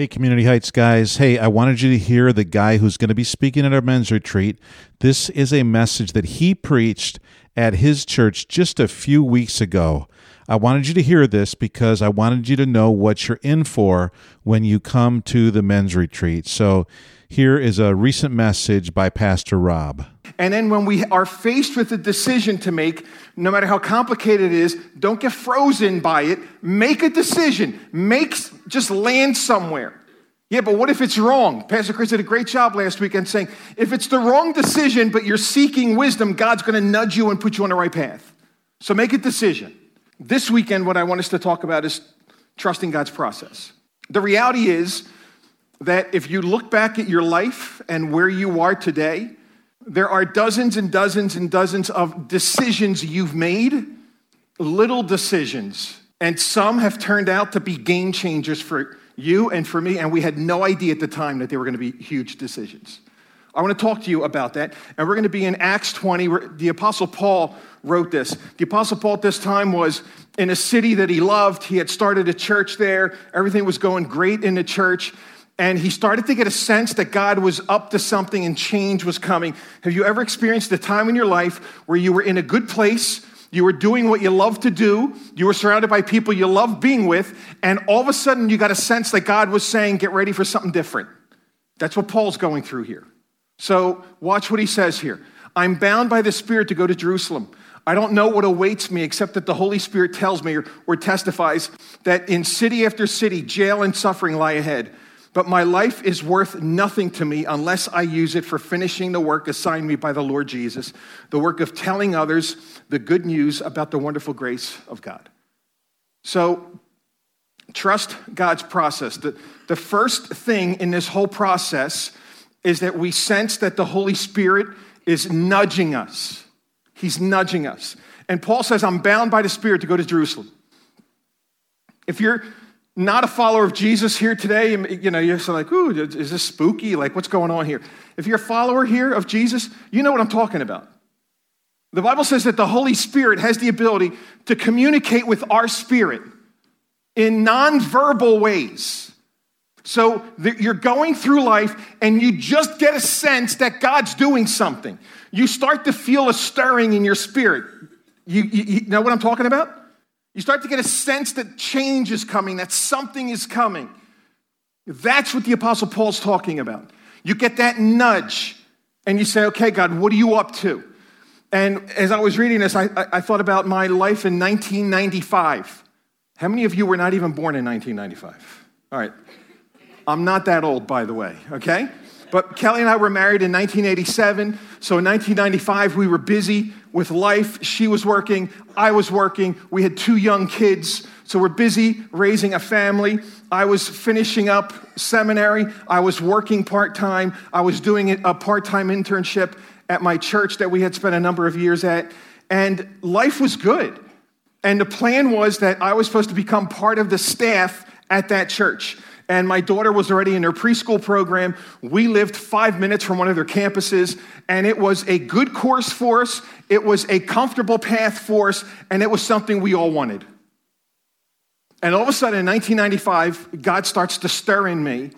Hey, Community Heights guys. Hey, I wanted you to hear the guy who's going to be speaking at our men's retreat. This is a message that he preached at his church just a few weeks ago. I wanted you to hear this because I wanted you to know what you're in for when you come to the men's retreat. So, here is a recent message by Pastor Rob. And then when we are faced with a decision to make, no matter how complicated it is, don't get frozen by it. Make a decision. Make just land somewhere. Yeah, but what if it's wrong? Pastor Chris did a great job last weekend saying if it's the wrong decision, but you're seeking wisdom, God's going to nudge you and put you on the right path. So make a decision. This weekend, what I want us to talk about is trusting God's process. The reality is, that if you look back at your life and where you are today, there are dozens and dozens and dozens of decisions you've made, little decisions, and some have turned out to be game changers for you and for me, and we had no idea at the time that they were going to be huge decisions. I want to talk to you about that, and we're going to be in Acts 20. Where the Apostle Paul wrote this. The Apostle Paul at this time was in a city that he loved. He had started a church there, everything was going great in the church and he started to get a sense that God was up to something and change was coming. Have you ever experienced a time in your life where you were in a good place, you were doing what you love to do, you were surrounded by people you love being with, and all of a sudden you got a sense that God was saying, Get ready for something different? That's what Paul's going through here. So watch what he says here. I'm bound by the Spirit to go to Jerusalem. I don't know what awaits me except that the Holy Spirit tells me or, or testifies that in city after city, jail and suffering lie ahead. But my life is worth nothing to me unless I use it for finishing the work assigned me by the Lord Jesus, the work of telling others the good news about the wonderful grace of God. So, trust God's process. The, the first thing in this whole process is that we sense that the Holy Spirit is nudging us. He's nudging us. And Paul says, I'm bound by the Spirit to go to Jerusalem. If you're not a follower of Jesus here today, you know, you're like, ooh, is this spooky? Like, what's going on here? If you're a follower here of Jesus, you know what I'm talking about. The Bible says that the Holy Spirit has the ability to communicate with our spirit in nonverbal ways. So you're going through life and you just get a sense that God's doing something. You start to feel a stirring in your spirit. You, you, you know what I'm talking about? You start to get a sense that change is coming, that something is coming. That's what the Apostle Paul's talking about. You get that nudge, and you say, okay, God, what are you up to? And as I was reading this, I, I, thought about my life in 1995. How many of you were not even born in 1995? All right. I'm not that old, by the way, okay? But Kelly and I were married in 1987. So in 1995, we were busy with life. She was working, I was working. We had two young kids. So we're busy raising a family. I was finishing up seminary. I was working part time. I was doing a part time internship at my church that we had spent a number of years at. And life was good. And the plan was that I was supposed to become part of the staff at that church and my daughter was already in her preschool program. We lived five minutes from one of their campuses, and it was a good course for us. It was a comfortable path for us, and it was something we all wanted. And all of a sudden, in 1995, God starts to stir in me.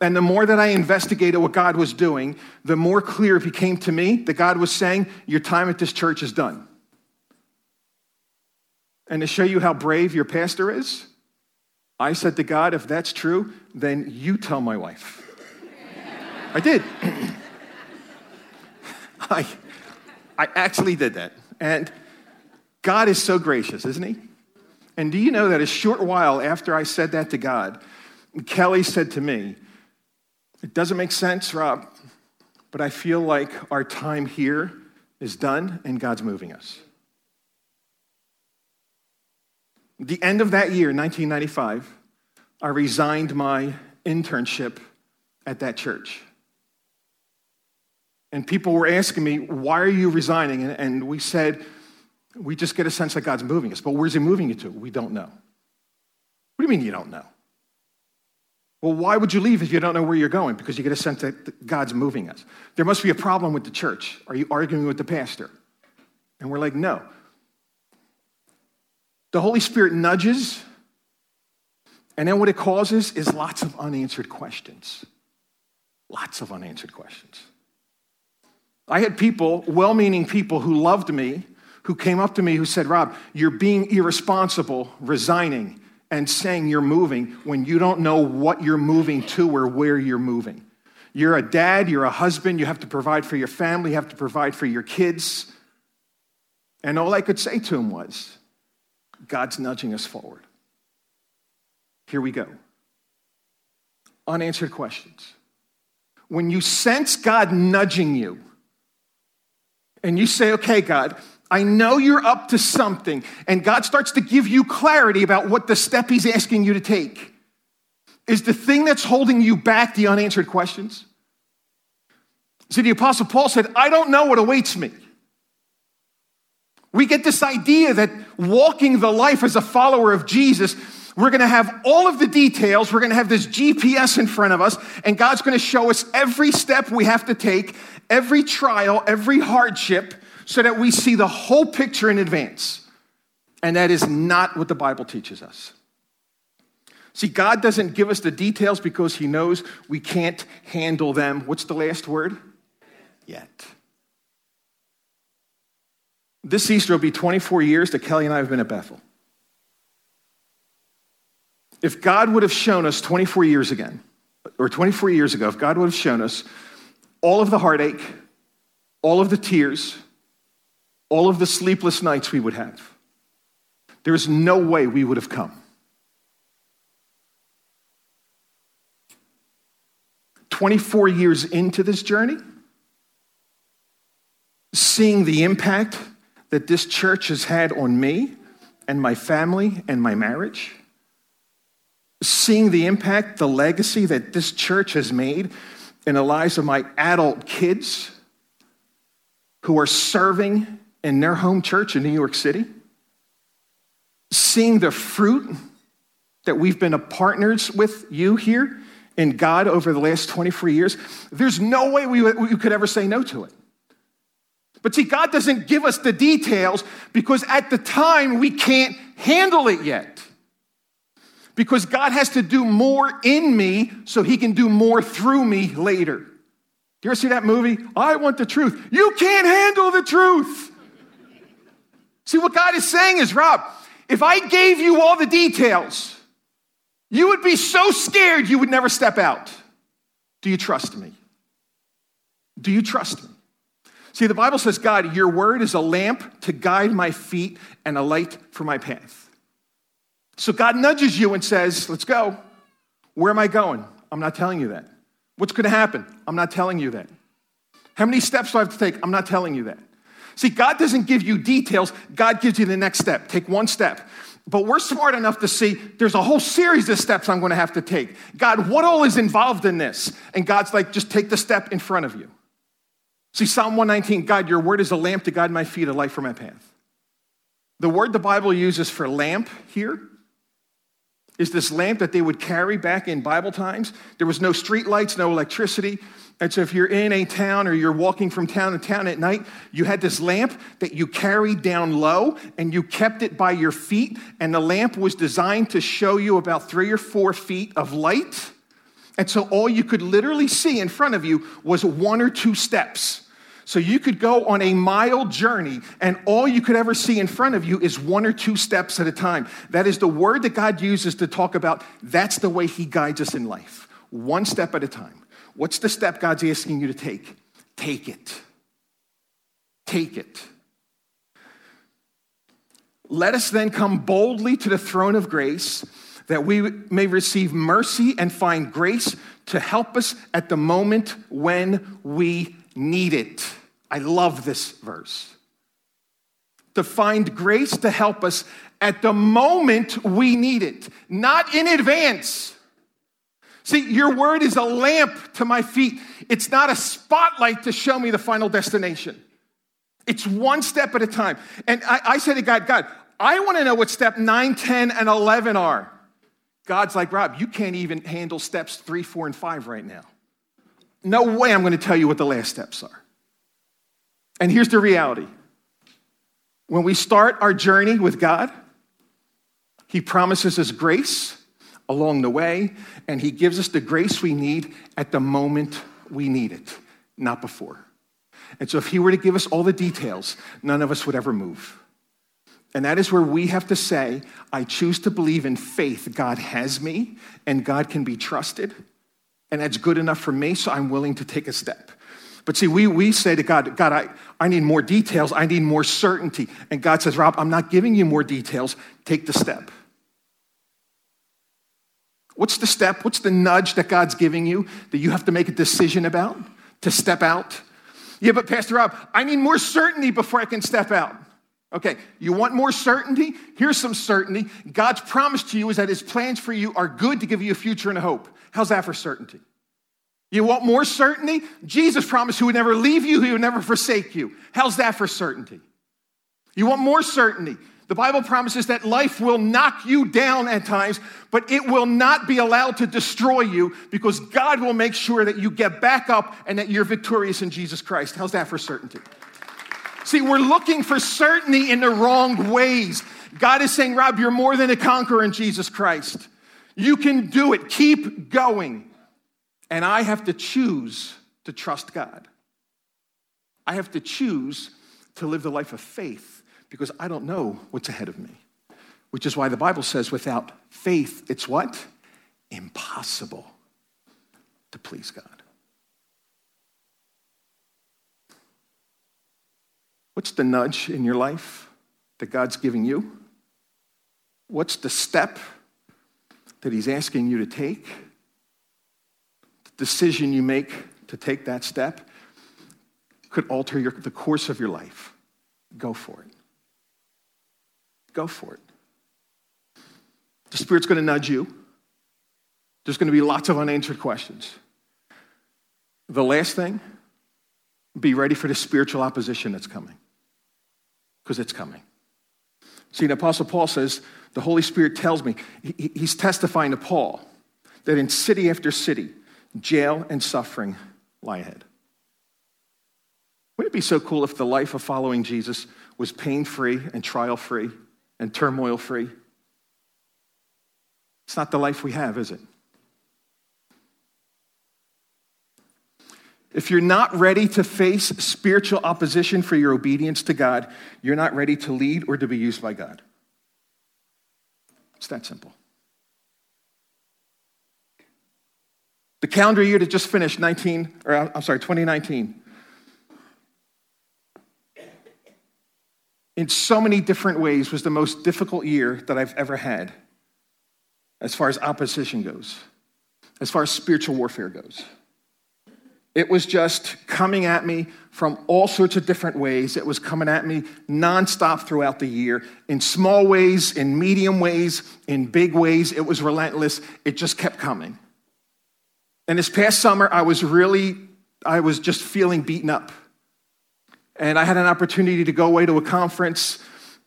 And the more that I investigated what God was doing, the more clear it became to me that God was saying, Your time at this church is done. And to show you how brave your pastor is, I said to God, if that's true, then you tell my wife. I did. I, I actually did that. And God is so gracious, isn't he? And do you know that a short while after I said that to God, Kelly said to me, It doesn't make sense, Rob, but I feel like our time here is done and God's moving us. The end of that year, 1995, I resigned my internship at that church. And people were asking me, why are you resigning? And we said, we just get a sense that God's moving us. But where's He moving you to? We don't know. What do you mean you don't know? Well, why would you leave if you don't know where you're going? Because you get a sense that God's moving us. There must be a problem with the church. Are you arguing with the pastor? And we're like, no. The Holy Spirit nudges, And then what it causes is lots of unanswered questions. Lots of unanswered questions. I had people, well meaning people who loved me, who came up to me who said, Rob, you're being irresponsible, resigning, and saying you're moving when you don't know what you're moving to or where you're moving. You're a dad, you're a husband, you have to provide for your family, you have to provide for your kids. And all I could say to him was, God's nudging us forward. Here we go. Unanswered questions. When you sense God nudging you, and you say, okay, God, I know you're up to something, and God starts to give you clarity about what the step He's asking you to take. Is the thing that's holding you back the unanswered questions? See, the Apostle Paul said, I don't know what awaits me. We get this idea that walking the life as a follower of Jesus, we're going to have all of the details. We're going to have this GPS in front of us, and God's going to show us every step we have to take, every trial, every hardship, so that we see the whole picture in advance. And that is not what the Bible teaches us. See, God doesn't give us the details because He knows we can't handle them. What's the last word? Yet. This Easter will be 24 years that Kelly and I have been at Bethel. If God would have shown us 24 years again, or 24 years ago, if God would have shown us all of the heartache, all of the tears, all of the sleepless nights we would have, there is no way we would have come. 24 years into this journey, seeing the impact that this church has had on me and my family and my marriage, seeing the impact, the legacy that this church has made in the lives of my adult kids who are serving in their home church in New York City, seeing the fruit that we've been partners with you here in God over the last 24 years, there's no way we, we could ever say no to it. But see, God doesn't give us the details because at the time we can't handle it yet. Because God has to do more in me so he can do more through me later. Do You ever see that movie? I want the truth. You can't handle the truth. see, what God is saying is, Rob, if I gave you all the details, you would be so scared you would never step out. Do you trust me? Do you trust me? See, the Bible says, God, your word is a lamp to guide my feet and a light for my path. So God nudges you and says, Let's go. Where am I going? I'm not telling you that. What's going to happen? I'm not telling you that. How many steps do I have to take? I'm not telling you that. See, God doesn't give you details, God gives you the next step. Take one step. But we're smart enough to see there's a whole series of steps I'm going to have to take. God, what all is involved in this? And God's like, just take the step in front of you. See, Psalm 119 God, your word is a lamp to guide my feet, a light for my path. The word the Bible uses for lamp here is this lamp that they would carry back in Bible times. There was no street lights, no electricity. And so if you're in a town or you're walking from town to town at night, you had this lamp that you carried down low and you kept it by your feet. And the lamp was designed to show you about three or four feet of light. And so all you could literally see in front of you was one or two steps. So you could go on a mile journey, and all you could ever see in front of you is one or two steps at a time. That is the word that God uses to talk about that's the way He guides us in life, one step at a time. What's the step God's asking you to take? Take it. Take it. Let us then come boldly to the throne of grace that we may receive mercy and find grace to help us at the moment when we need it. I love this verse. To find grace to help us at the moment we need it, not in advance. See, your word is a lamp to my feet. It's not a spotlight to show me the final destination. It's one step at a time. And I, I say to God, God, I want to know what step 9, 10, and 11 are. God's like, Rob, you can't even handle steps three, four, and five right now. No way I'm going to tell you what the last steps are. And here's the reality when we start our journey with God, He promises us grace, along the way, and He gives us the grace we need at the moment we need it, not before. And so, if He were to give us all the details, none of us would ever move. And that is where we have to say, I choose to believe in faith. God has me, and God can be trusted. And that's good enough for me, so I'm willing to take a step. But see, we, we say to God, God, I, I need more details. I need more certainty. And God says, Rob, I'm not giving you more details. Take the step. What's the step? What's the nudge that God's giving you that you have to make a decision about to step out? Yeah, but Pastor Rob, I need more certainty before I can step out. Okay, you want more certainty? Here's some certainty. God's promise to you is that his plans for you are good to give you a future and a hope. How's that for certainty? You want more certainty? Jesus promised he would never leave you, he would never forsake you. How's that for certainty? You want more certainty? The Bible promises that life will knock you down at times, but it will not be allowed to destroy you because God will make sure that you get back up and that you're victorious in Jesus Christ. How's that for certainty? See, we're looking for certainty in the wrong ways. God is saying, Rob, you're more than a conqueror in Jesus Christ. You can do it. Keep going. And I have to choose to trust God. I have to choose to live the life of faith because I don't know what's ahead of me. Which is why the Bible says without faith, it's what? Impossible to please God. What's the nudge in your life that God's giving you? What's the step that He's asking you to take? The decision you make to take that step could alter your, the course of your life. Go for it. Go for it. The Spirit's going to nudge you. There's going to be lots of unanswered questions. The last thing, be ready for the spiritual opposition that's coming because it's coming. See, the Apostle Paul says, the Holy Spirit tells me, he's testifying to Paul that in city after city, jail and suffering lie ahead. Wouldn't it be so cool if the life of following Jesus was pain free and trial free and turmoil free? It's not the life we have, is it? If you're not ready to face spiritual opposition for your obedience to God, you're not ready to lead or to be used by God. It's that simple. The calendar year that just finished, 19, or uh, I'm sorry, 2019, in so many different ways was the most difficult year that I've ever had as far as opposition goes, as far as spiritual warfare goes. It was just coming at me from all sorts of different ways. It was coming at me nonstop throughout the year, in small ways, in medium ways, in big ways. It was relentless. It just kept coming. And this past summer, I was really, I was just feeling beaten up. And I had an opportunity to go away to a conference.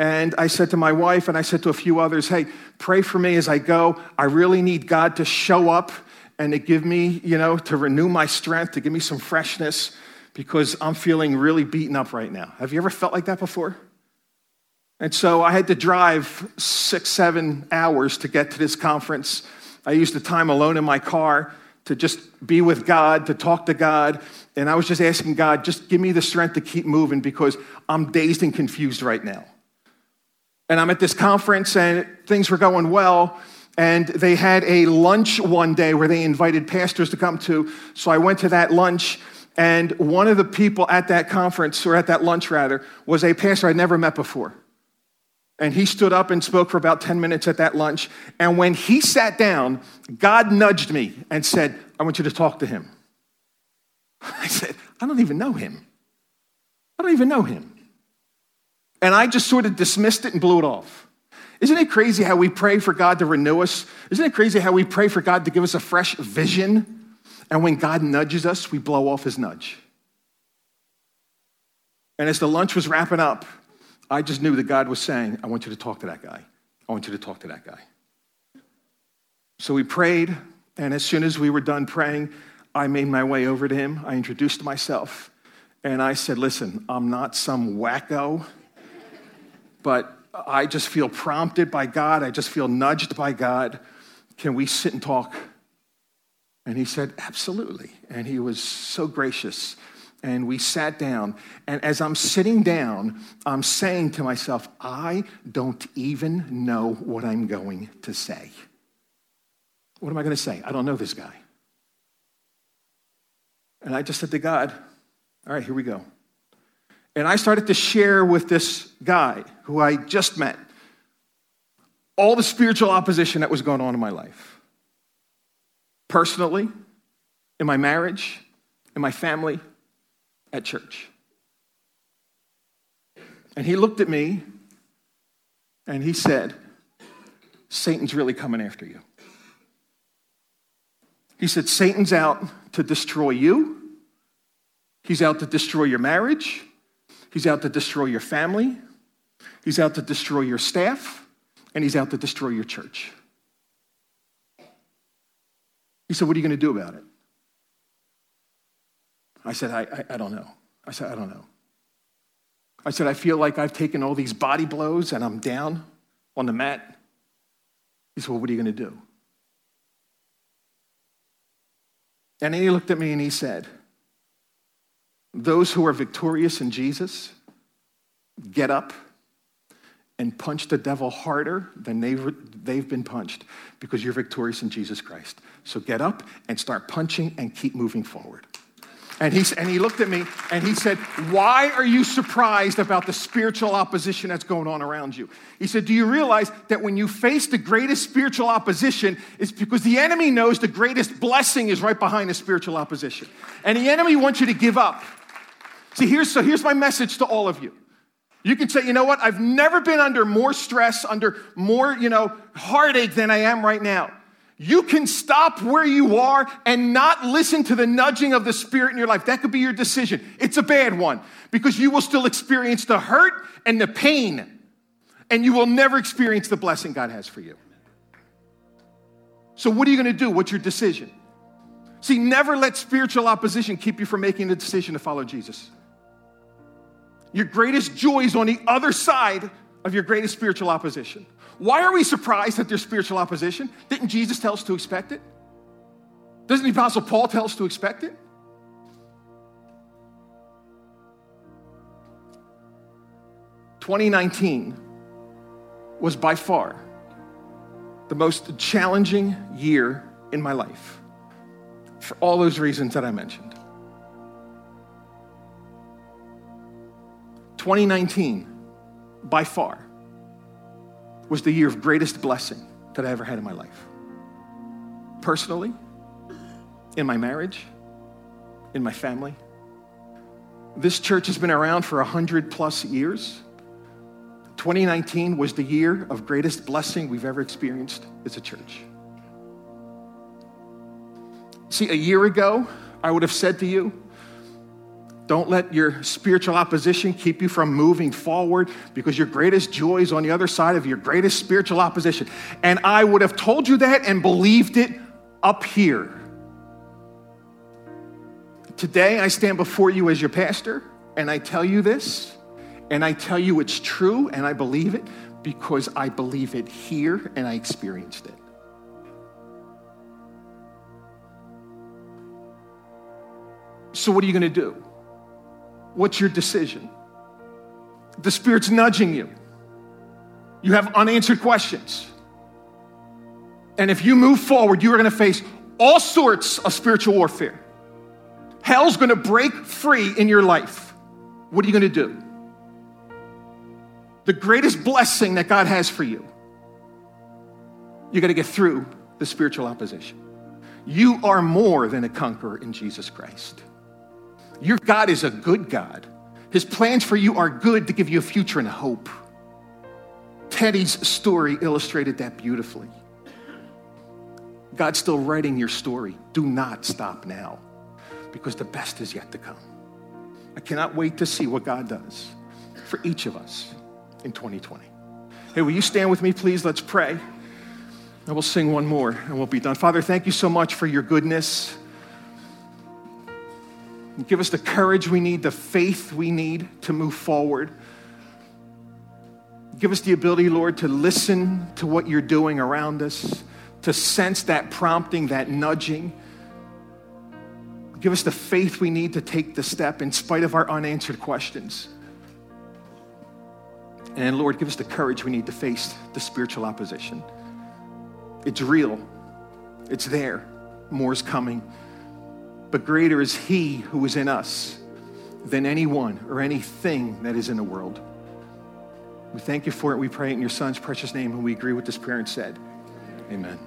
And I said to my wife, and I said to a few others, hey, pray for me as I go. I really need God to show up and to give me, you know, to renew my strength, to give me some freshness because I'm feeling really beaten up right now. Have you ever felt like that before? And so I had to drive six, seven hours to get to this conference. I used the time alone in my car to just be with God, to talk to God. And I was just asking God, just give me the strength to keep moving because I'm dazed and confused right now. And I'm at this conference and things were going well. And they had a lunch one day where they invited pastors to come to. So I went to that lunch, and one of the people at that conference, or at that lunch rather, was a pastor I'd never met before. And he stood up and spoke for about 10 minutes at that lunch. And when he sat down, God nudged me and said, I want you to talk to him. I said, I don't even know him. I don't even know him. And I just sort of dismissed it and blew it off. Isn't it crazy how we pray for God to renew us? Isn't it crazy how we pray for God to give us a fresh vision? And when God nudges us, we blow off his nudge. And as the lunch was wrapping up, I just knew that God was saying, I want you to talk to that guy. I want you to talk to that guy. So we prayed, and as soon as we were done praying, I made my way over to him. I introduced myself, and I said, Listen, I'm not some wacko, but I just feel prompted by God. I just feel nudged by God Can we sit and talk? And he said, Absolutely. And he was so gracious. And we sat down. And as I'm sitting down, I'm saying to myself, I don't even know what I'm going to say. What am I going to say? I don't know this guy. And I just said to God, All right, here we go. And I started to share with this guy who I just met all the spiritual opposition that was going on in my life. Personally, in my marriage, in my family, at church. And he looked at me and he said, Satan's really coming after you. He said, Satan's out to destroy you. He's out to destroy your marriage. He's out to destroy your family. He's out to destroy your staff and he's out to destroy your church. He said, What are you going to do about it? I said, I, I, I, don't know. I said, I don't know. I said, I feel like I've taken all these body blows and I'm down on the mat. He said, Well, what are you going to do? And he looked at me and he said, Those who are victorious in Jesus get up and punch the devil harder than they've, they've been punched because you're victorious in Jesus Christ. So get up and start punching and keep moving forward. And he, and he looked at me and he said, Why are you surprised about the spiritual opposition that's going on around you? He said, Do you realize that when you face the greatest spiritual opposition, it's because the enemy knows the greatest blessing is right behind the spiritual opposition. And the enemy wants you to give up. See, here's, so here's my message to all of you. You can say, you know what? I've never been under more stress, under more, you know, heartache than I am right now. You can stop where you are and not listen to the nudging of the Spirit in your life. That could be your decision. It's a bad one because you will still experience the hurt and the pain, and you will never experience the blessing God has for you. So, what are you going to do? What's your decision? See, never let spiritual opposition keep you from making the decision to follow Jesus. Your greatest joy is on the other side of your greatest spiritual opposition. Why are we surprised at there's spiritual opposition? Didn't Jesus tell us to expect it? Doesn't the Apostle Paul tell us to expect it? Twenty nineteen was by far the most challenging year in my life for all those reasons that I mentioned. 2019, by far, was the year of greatest blessing that I ever had in my life. Personally, in my marriage, in my family. This church has been around for 100 plus years. 2019 was the year of greatest blessing we've ever experienced as a church. See, a year ago, I would have said to you, don't let your spiritual opposition keep you from moving forward because your greatest joy is on the other side of your greatest spiritual opposition. And I would have told you that and believed it up here. Today, I stand before you as your pastor and I tell you this, and I tell you it's true and I believe it because I believe it here and I experienced it. So, what are you going to do? What's your decision? The Spirit's nudging you. You have unanswered questions. And if you move forward, you are going to face all sorts of spiritual warfare. Hell's going to break free in your life. What are you going to do? The greatest blessing that God has for you, you got to get through the spiritual opposition. You are more than a conqueror in Jesus Christ. Your God is a good God. His plans for you are good to give you a future and hope. Teddy's story illustrated that beautifully. God's still writing your story. Do not stop now because the best is yet to come. I cannot wait to see what God does for each of us in 2020. Hey, will you stand with me, please? Let's pray. And we'll sing one more and we'll be done. Father, thank you so much for your goodness. Give us the courage we need, the faith we need to move forward. Give us the ability, Lord, to listen to what you're doing around us, to sense that prompting, that nudging. Give us the faith we need to take the step in spite of our unanswered questions. And Lord, give us the courage we need to face the spiritual opposition. It's real, it's there. More is coming. But greater is He who is in us than anyone or anything that is in the world. We thank you for it. We pray it in your Son's precious name, and we agree with this prayer and said, Amen.